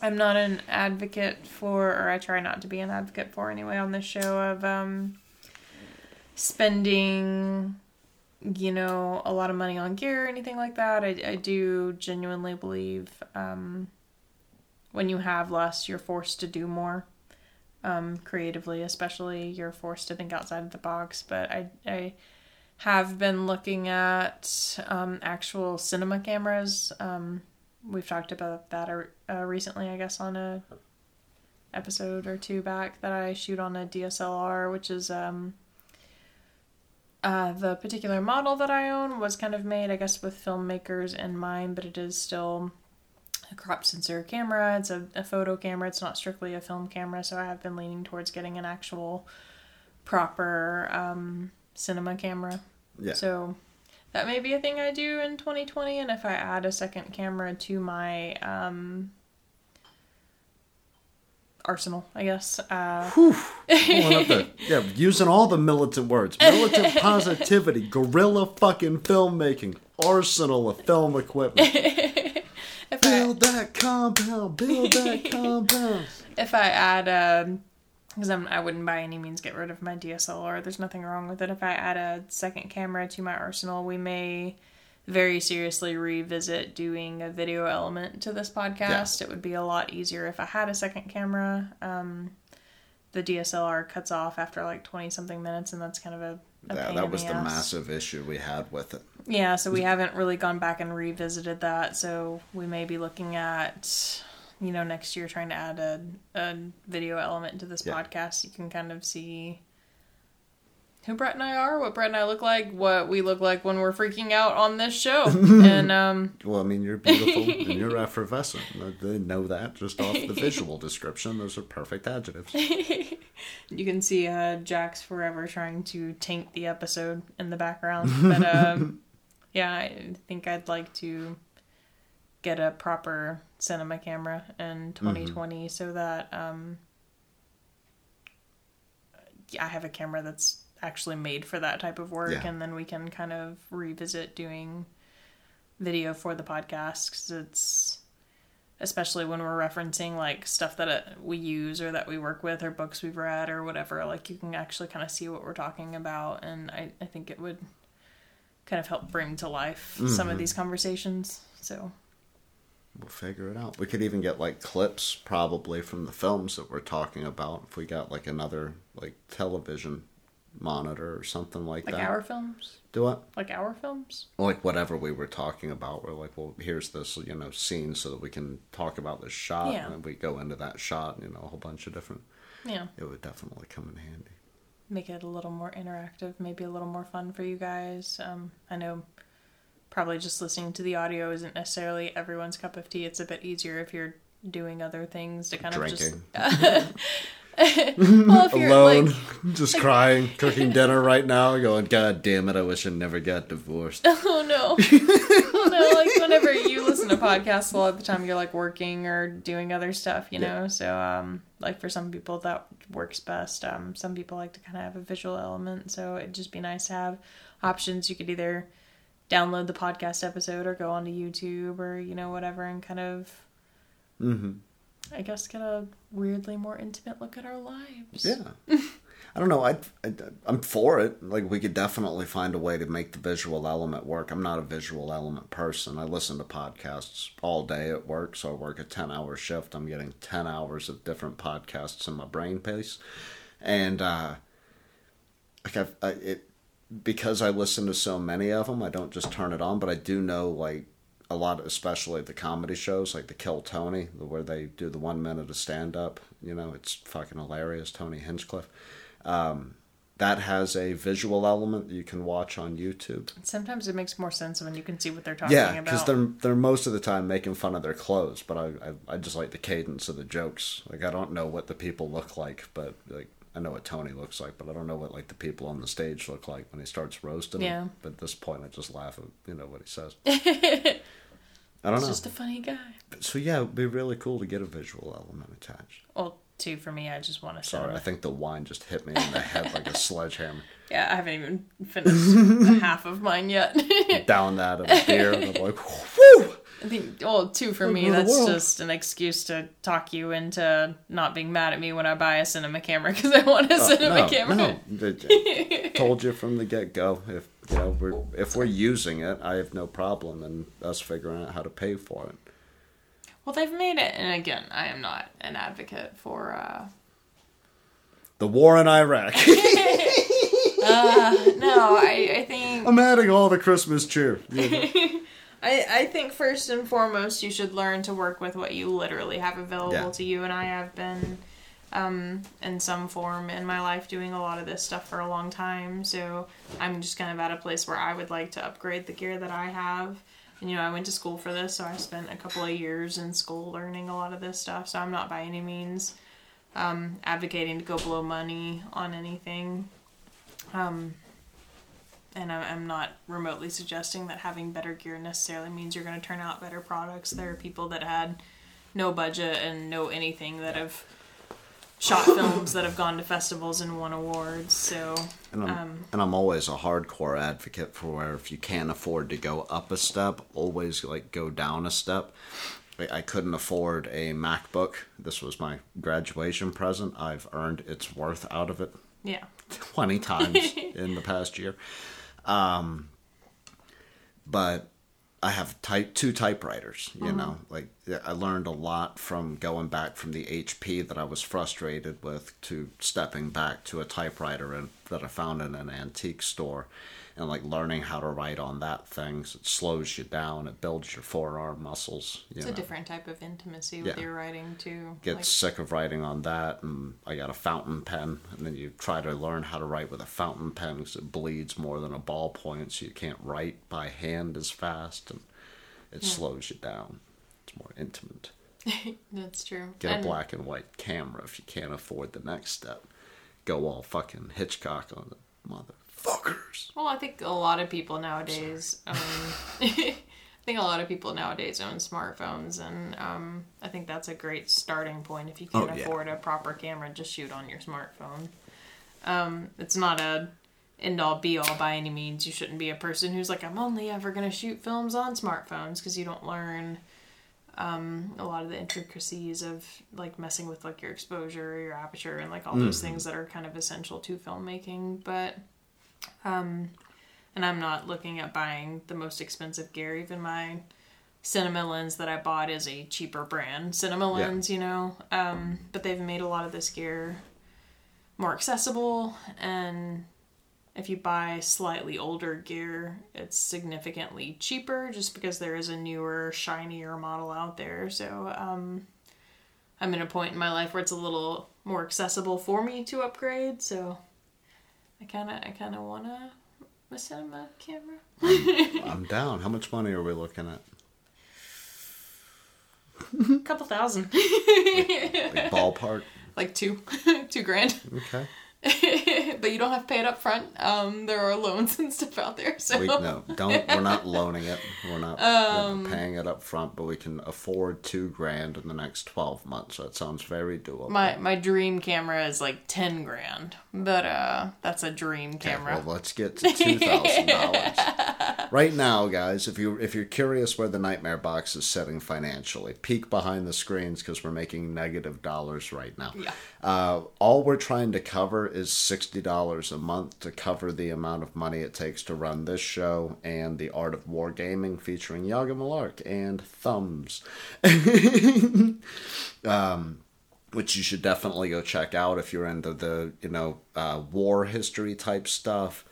I'm not an advocate for or I try not to be an advocate for anyway on this show of um spending you know a lot of money on gear or anything like that. I I do genuinely believe um when you have less you're forced to do more. Um creatively especially you're forced to think outside of the box, but I I have been looking at um, actual cinema cameras. Um, we've talked about that uh, recently, I guess, on a episode or two back that I shoot on a DSLR, which is um, uh, the particular model that I own was kind of made, I guess, with filmmakers in mind, but it is still a crop sensor camera. It's a, a photo camera. It's not strictly a film camera, so I have been leaning towards getting an actual proper um, cinema camera. Yeah. So that may be a thing I do in 2020, and if I add a second camera to my um, arsenal, I guess. Uh, the- yeah, using all the militant words: militant positivity, guerrilla fucking filmmaking, arsenal of film equipment. if I Build that compound. Build that compound. if I add because I'm I wouldn't by any means get rid of my DSLR. There's nothing wrong with it. If I add a second camera to my arsenal, we may very seriously revisit doing a video element to this podcast. It would be a lot easier if I had a second camera. Um, the DSLR cuts off after like twenty something minutes, and that's kind of a, a Yeah, pain that was the, the massive issue we had with it. Yeah, so we haven't really gone back and revisited that. So we may be looking at, you know, next year trying to add a, a video element to this Yeah. podcast. You can kind of see who Brett and I are, what Brett and I look like, what we look like when we're freaking out on this show. and um, Well, I mean, you're beautiful and you're effervescent. They know that just off the visual description. Those are perfect adjectives. you can see uh, Jax forever trying to taint the episode in the background. But um, yeah, I think I'd like to get a proper cinema camera in 2020 so that um, I have a camera that's actually made for that type of work, Yeah. and then we can kind of revisit doing video for the podcast because it's especially when we're referencing like stuff that uh, we use or that we work with or books we've read or whatever like you can actually kind of see what we're talking about and i, I think it would kind of help bring to life some of these conversations so We'll figure it out. We could even get like clips probably from the films that we're talking about if we got like another like television monitor or something like, like that. Like our films Do what? like our films Like whatever we were talking about, we're like, well, here's this, you know, scene so that we can talk about this shot, Yeah. and we go into that shot, you know, a whole bunch of different. yeah It would definitely come in handy. make it a little more interactive, maybe a little more fun for you guys. Um, I know probably just listening to the audio isn't necessarily everyone's cup of tea. It's a bit easier if you're doing other things to kind Drinking. of just. well, if you're Alone, like, just crying, cooking dinner right now, going, God damn it, I wish I never got divorced. oh no, oh no, like whenever you listen to podcasts, a lot of the time you're like working or doing other stuff, you know. So, um, like for some people that works best. Um, some people like to kind of have a visual element, so it'd just be nice to have options. You could either download the podcast episode or go onto YouTube or you know whatever and kind of hmm I guess get a weirdly more intimate look at our lives. Yeah. I don't know. I, I I'm for it. Like we could definitely find a way to make the visual element work. I'm not a visual element person. I listen to podcasts all day at work, so I work a 10 hour shift. I'm getting 10 hours of different podcasts in my brain pace, and uh, like I've, I, it because I listen to so many of them. I don't just turn it on, but I do know like a lot, especially the comedy shows like the Kill Tony, where they do the one minute of stand up. You know, it's fucking hilarious. Tony Hinchcliffe. Um, that has a visual element that you can watch on YouTube. Sometimes it makes more sense when you can see what they're talking Yeah, about. because they're they're most of the time making fun of their clothes, but I, I I just like the cadence of the jokes. Like I don't know what the people look like, but like I know what Tony looks like, but I don't know what like the people on the stage look like when he starts roasting. Yeah. Them. But at this point, I just laugh at you know what he says. I don't know. He's know. just a funny guy. So yeah, it'd be really cool to get a visual element attached. Well, two for me. I just want to Sorry, I think the wine just hit me in the head like a sledgehammer. Yeah, I haven't even finished half of mine yet. Down that of a beer, and I'm like, whoo! I think, well, two for me, Welcome to the that's just an excuse to talk you into not being mad at me when I buy a cinema camera because I want a uh, cinema no, camera. no. I told you from the get go. If you know we're if we're using it, I have no problem in us figuring out how to pay for it. Well, they've made it, and again, I am not an advocate for. uh The war in Iraq. No, I, I think I'm adding all the Christmas cheer. I, I think first and foremost you should learn to work with what you literally have available Yeah. to you and I have been um, in some form in my life doing a lot of this stuff for a long time so I'm just kind of at a place where I would like to upgrade the gear that I have and you know I went to school for this so I spent a couple of years in school learning a lot of this stuff so I'm not by any means um, advocating to go blow money on anything um, and I'm not remotely suggesting that having better gear necessarily means you're going to turn out better products. There are people that had no budget and no anything that have shot films that have gone to festivals and won awards. So, And I'm, um, and I'm always a hardcore advocate for where if you can't afford to go up a step, always like go down a step. I- couldn't afford a MacBook. This was my graduation present. I've earned its worth out of it yeah. 20 times in the past year. Um, but I have type two typewriters, you know, like I learned a lot from going back from the HP that I was frustrated with to stepping back to a typewriter and, that I found in an antique store and like learning how to write on that thing. So it slows you down. It builds your forearm muscles. You It's know a different type of intimacy with Yeah. your writing, too. get Like, sick of writing on that and i got a fountain pen and then you try to learn how to write with a fountain pen because it bleeds more than a ballpoint so you can't write by hand as fast and it slows you down it's more intimate that's true. get a black and white camera if you can't afford the next step go all fucking hitchcock on the motherfuckers Well, I think a lot of people nowadays own. I think a lot of people nowadays own smartphones, and um, I think that's a great starting point. If you can't Oh, yeah. afford a proper camera, just shoot on your smartphone. Um, it's not a end all be all by any means. You shouldn't be a person who's like, I'm only ever going to shoot films on smartphones because you don't learn um, a lot of the intricacies of like messing with like your exposure, your aperture, and like all those things that are kind of essential to filmmaking. But um, and I'm not looking at buying the most expensive gear. Even my cinema lens that I bought is a cheaper brand cinema Yeah. lens, you know. Um, but they've made a lot of this gear more accessible and if you buy slightly older gear, it's significantly cheaper just because there is a newer, shinier model out there. So, um, I'm in a point in my life where it's a little more accessible for me to upgrade. So, I kind of, I kind of wanna a cinema camera. I'm down. How much money are we looking at? A couple thousand, Like ballpark. like two, two grand. Okay. but you don't have to pay it up front. Um, there are loans and stuff out there. So We no, don't. We're not loaning it. We're not Um, paying it up front, but we can afford two grand in the next twelve months. That sounds very doable. my my dream camera is like ten grand, but uh, that's a dream Okay, camera. well, let's get to two thousand dollars. right now, guys, if you if you're curious where the Nightmare Box is sitting financially, peek behind the screens because we're making negative dollars right now. Yeah. Uh, all we're trying to cover is sixty dollars a month to cover the amount of money it takes to run this show and the Art of Wargaming featuring Yaga Malark and Thumbs. um, which you should definitely go check out if you're into the you know uh, war history type stuff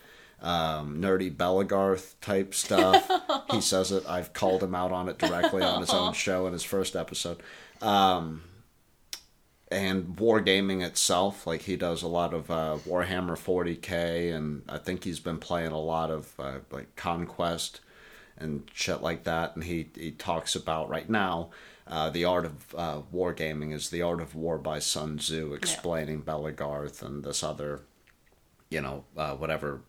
um, nerdy Belagarth type stuff. He says it. I've called him out on it directly on his own show in his first episode. Um, and wargaming itself like he does a lot of uh, warhammer 40k and i think he's been playing a lot of uh, like conquest and shit like that. And he, he talks about right now uh, the art of uh, wargaming is the art of war by Sun Tzu, explaining Belagarth and this other, you know, uh, whatever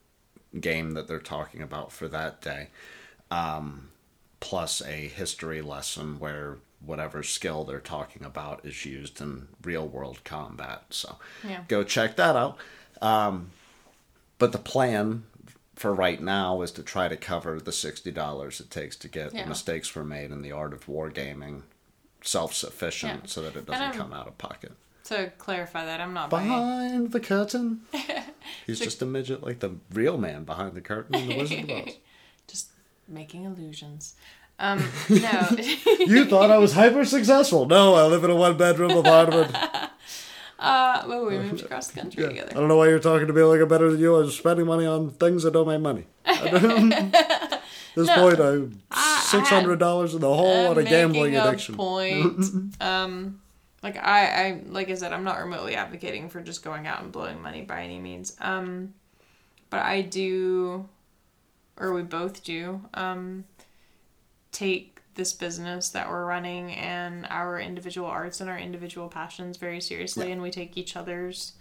game that they're talking about for that day. Um, plus a history lesson where whatever skill they're talking about is used in real world combat. So Yeah. go check that out. Um, but the plan for right now is to try to cover the sixty dollars it takes to get Yeah. the mistakes were made in the art of wargaming self sufficient Yeah. so that it doesn't come out of pocket. To clarify that, I'm not buying. Behind the curtain. He's just a midget like the real man behind the curtain in the Wizard of Oz. Just making illusions. Um, no. You thought I was hyper successful. No, I live in a one bedroom apartment. uh, well, we moved across the country I together. I don't know why you're talking to me like I'm better than you. I was spending money on things that don't make money. This No. point, I'm six hundred dollars in the hole I'm on a gambling addiction. A point. um, like I, I, like I said, I'm not remotely advocating for just going out and blowing money by any means. Um, but I do, or we both do, um, take this business that we're running and our individual arts and our individual passions very seriously, Yeah. and we take each other's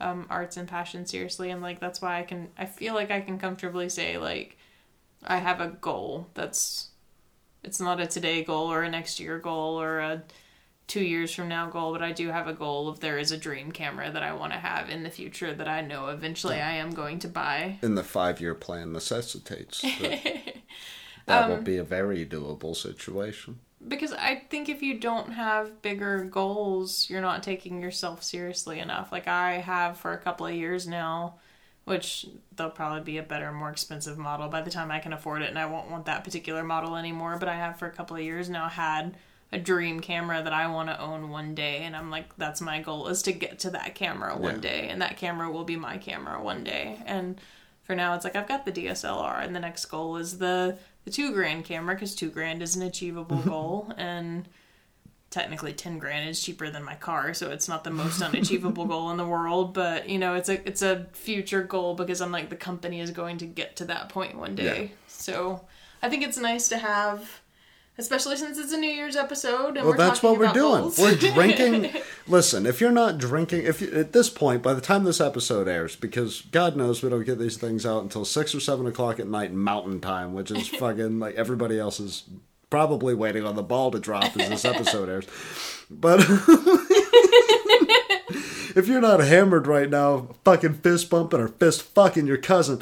um, arts and passions seriously, and like that's why I can, I feel like I can comfortably say like I have a goal that's it's not a today goal or a next year goal or a two years from now goal, but I do have a goal of there is a dream camera that I want to have in the future that I know eventually I am going to buy. And the five year plan necessitates that that will um, be a very doable situation. Because I think if you don't have bigger goals, you're not taking yourself seriously enough. Like I have for a couple of years now, which they'll probably be a better, more expensive model by the time I can afford it, and I won't want that particular model anymore. But I have for a couple of years now had a dream camera that I want to own one day, and I'm like, that's my goal is to get to that camera one Yeah. day, and that camera will be my camera one day. And for now, it's like I've got the DSLR, and the next goal is the the two grand camera because two grand is an achievable goal, and technically 10 grand is cheaper than my car so it's not the most unachievable goal in the world but you know it's a it's a future goal because i'm like the company is going to get to that point one day Yeah. so i think it's nice to have especially since it's a new year's episode and Well, we're that's what we're doing. goals. We're drinking. Listen, if you're not drinking, if you, at this point, by the time this episode airs, because God knows we don't get these things out until six or seven o'clock at night Mountain Time, which is fucking like everybody else is probably waiting on the ball to drop as this episode airs. But if you're not hammered right now, fucking fist bumping or fist fucking your cousin.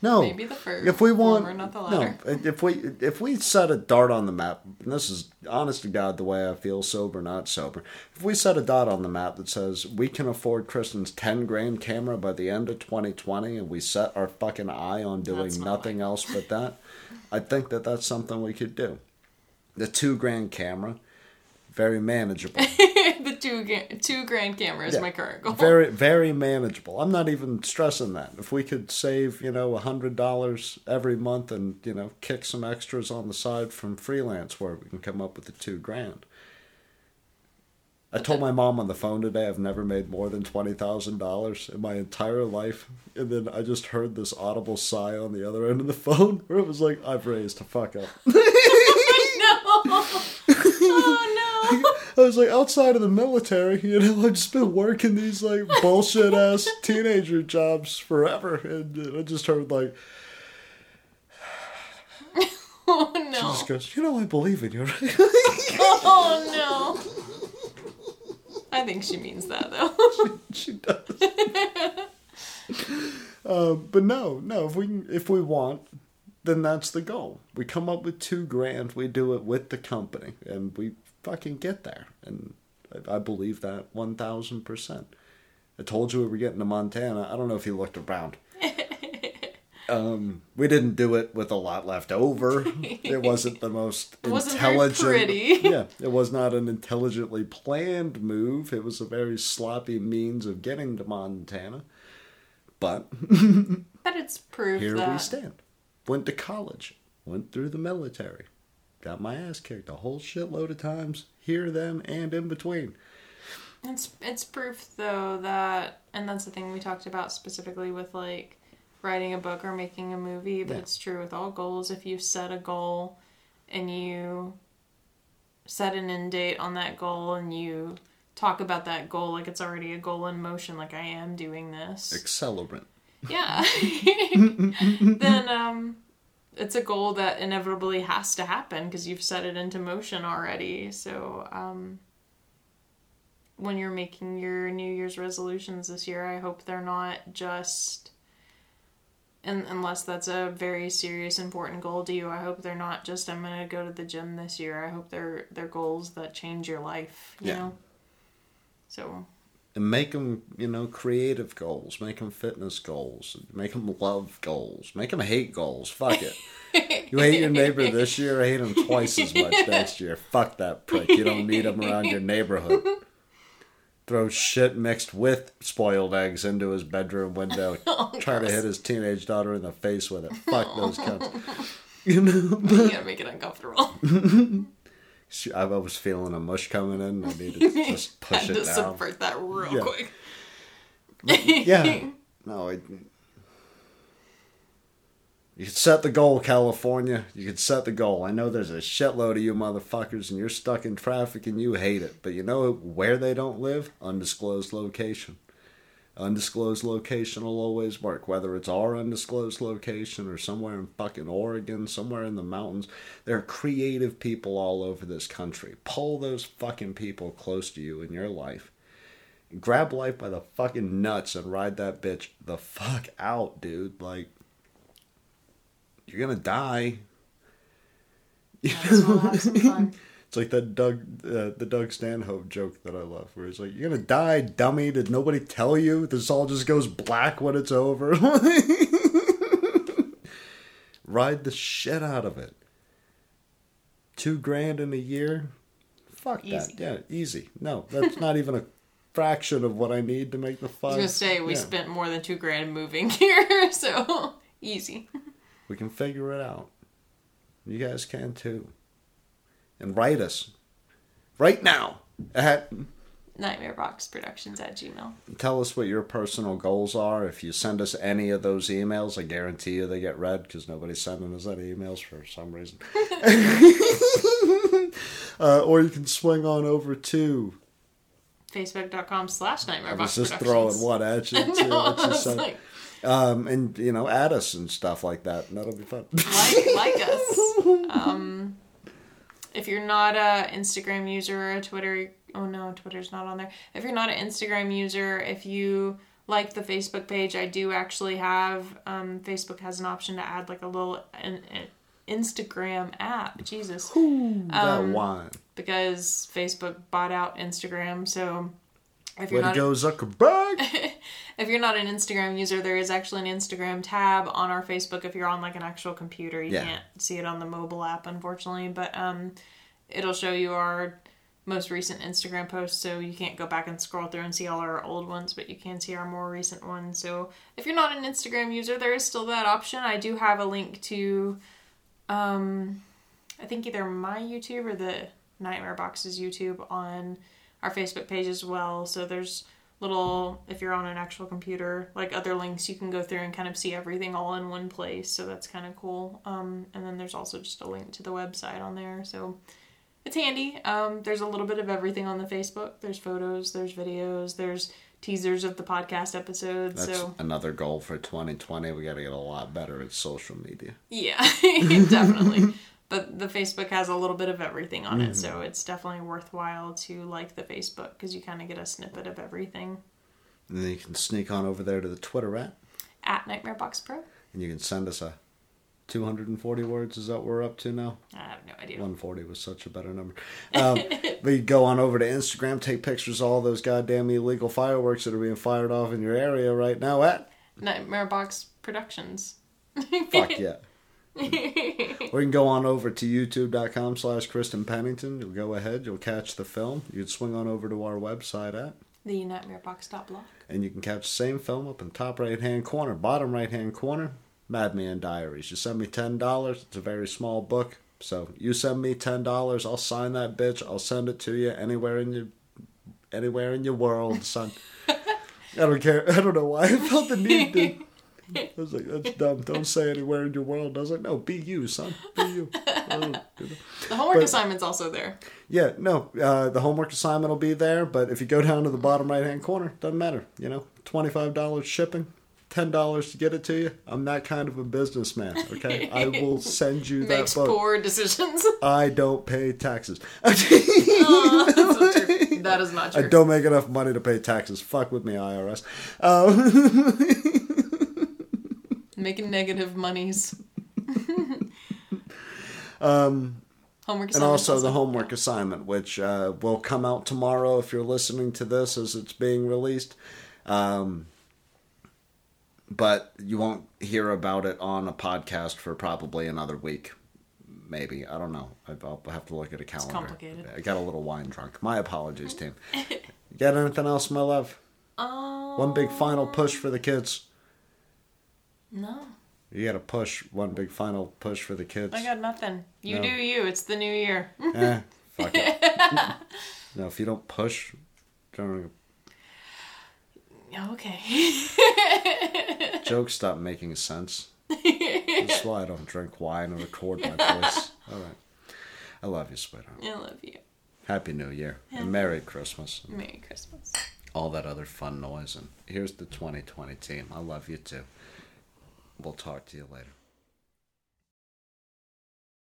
No, maybe the first if we want former, not the no. if we if we set a dart on the map and this is honest to god the way i feel sober not sober. If we set a dot on the map that says we can afford kristen's 10 grand camera by the end of 2020 and we set our fucking eye on doing nothing else but that i think that that's something we could do. The two grand camera very manageable. The two two grand camera is Yeah. my current goal. Very very manageable. I'm not even stressing that. If we could save you know a hundred dollars every month and you know kick some extras on the side from freelance where we can come up with the two grand. I told my mom on the phone today I've never made more than twenty thousand dollars in my entire life, and then I just heard this audible sigh on the other end of the phone where it was like, "I've raised to fuck up." oh I was like, outside of the military, you know, I've just been working these like bullshit ass teenager jobs forever, and I just heard like, no! Oh she no! just goes, "You know, I believe in you." Right? Oh no! I think she means that though. she does. um, but no, no. If we if we want, then that's the goal. We come up with two grand. We do it with the company, and we fucking get there. And I, I believe that one thousand percent. I told you we were getting to Montana. I don't know if you looked around. Um, we didn't do it with a lot left over. It wasn't the most It intelligent. pretty. Yeah, it was not an intelligently planned move. It was a very sloppy means of getting to Montana. But But it's proof here that we stand. Went to college. Went through the military. Got my ass kicked a whole shitload of times. Here, then, and in between. It's it's proof though that and that's the thing we talked about specifically with like writing a book or making a movie, but Yeah. it's true with all goals. If you set a goal and you set an end date on that goal and you talk about that goal like it's already a goal in motion, like I am doing this. Accelerant. Yeah. then um it's a goal that inevitably has to happen because you've set it into motion already. So um when you're making your New Year's resolutions this year, I hope they're not just and unless that's a very serious important goal to you, I hope they're not just I'm going to go to the gym this year. I hope they're they're goals that change your life, you Yeah. know. So, and make them you know creative goals make them fitness goals make them love goals make them hate goals. Fuck it. You hate your neighbor this year hate him twice as much next year. Fuck that prick. You don't need him around your neighborhood. Throw shit mixed with spoiled eggs into his bedroom window. Oh, Try to hit his teenage daughter in the face with it. Fuck those cunts. You know? You got to make it uncomfortable. She- I was feeling a mush coming in I needed to just push Had it to down subvert that real Yeah. quick. yeah. No, it, you could set the goal, California. You could set the goal. I know there's a shitload of you motherfuckers and you're stuck in traffic and you hate it. But you know where they don't live? Undisclosed location. Undisclosed location will always work, whether it's our undisclosed location or somewhere in fucking Oregon, somewhere in the mountains. There are creative people all over this country. Pull those fucking people close to you in your life grab life by the fucking nuts and ride that bitch the fuck out, dude. Like, you're gonna die. Might as well have some fun. It's like that Doug, uh, the Doug Stanhope joke that I love, where he's like, "You're gonna die, dummy. Did nobody tell you? This all just goes black when it's over." Ride the shit out of it. Two grand in a year, fuck Easy. that. Yeah, easy. No, that's not even a fraction of what I need to make the I five. was gonna say we yeah. spent more than two grand moving here, so easy. We can figure it out. You guys can too. And write us right now at Nightmareboxproductions at Gmail. tell us what your personal goals are. If you send us any of those emails, I guarantee you they get read because nobody's sending us any emails for some reason. uh, or you can swing on over to. Facebook.com slash I was just throwing one at you. see No, you like, um, and you know, add us and stuff like that. And that'll be fun. like, like us. Um, if you're not a Instagram user or a Twitter, oh no, Twitter's not on there. If you're not an Instagram user, if you like the Facebook page, I do actually have. Um, Facebook has an option to add like a little an, an Instagram app. Jesus, that Um, wine. because Facebook bought out Instagram, so. If you're to not go, Zuckerberg! if you're not an Instagram user, there is actually an Instagram tab on our Facebook. If you're on like an actual computer, you Yeah. can't see it on the mobile app, unfortunately. But um, it'll show you our most recent Instagram posts, so you can't go back and scroll through and see all our old ones, but you can see our more recent ones. So if you're not an Instagram user, there is still that option. I do have a link to, um, I think either my YouTube or the Nightmare Boxes YouTube on our Facebook page as well. So there's little if you're on an actual computer like other links you can go through and kind of see everything all in one place. So that's kind of cool. Um, and then there's also just a link to the website on there. So it's handy. Um, there's a little bit of everything on the facebook. There's photos there's videos there's teasers of the podcast episodes. That's so another goal for 2020. We got to get a lot better at social media. yeah definitely but the facebook has a little bit of everything on it so it's definitely worthwhile to like the facebook because you kind of get a snippet of everything And then you can sneak on over there to the Twitter at, at nightmare box pro and you can send us a 240 words. Is that what we're up to now? i have no idea 140 was such a better number. Um, but you go on over to Instagram, take pictures of all those goddamn illegal fireworks that are being fired off in your area right now at. Nightmare Box Productions. Fuck yeah. Or you can go on over to youtube.com slash Kristen Pennington. You'll go ahead, you'll catch the film. You can swing on over to our website at, The nightmare nightmarebox.blog. and you can catch the same film up in the top right hand corner, bottom right hand corner, Madman Diaries. You send me $10. It's a very small book. So you send me $10, I'll sign that bitch. I'll send it to you anywhere in your anywhere in your world, son. I don't care. I don't know why I felt the need to. I was like, that's dumb. Don't say anywhere in your world. I was like, no, be you, son. Be you. The homework But- assignment's also there. Yeah, no, uh, the homework assignment will be there, but if you go down to the bottom right hand corner, doesn't matter. You know, $25 shipping, $10 to get it to you. I'm that kind of a businessman, okay? I will send you that Makes book. poor decisions. I don't pay taxes. Oh, true. That is not I don't make enough money to pay taxes. Fuck with me, IRS. Um, Making negative monies. um, Homework and also the homework assignment, which uh, will come out tomorrow if you're listening to this as it's being released. Um, but you won't hear about it on a podcast for probably another week. Maybe. I don't know. I'll have to look at a calendar. complicated. I got a little wine drunk. My apologies, team. You got anything else, my love? Um, One big final push for the kids. No, You got to push one big final push for the kids. I got nothing. You No. do you. It's the new year. eh, fuck it. no, if you don't push, don't- okay. jokes stop making sense. That's why I don't drink wine and record my voice. All right. I love you, sweetheart. I love you. Happy New Year and Merry Christmas. Merry Christmas. All that other fun noise. And here's the 2020 team. I love you too. We'll talk to you later.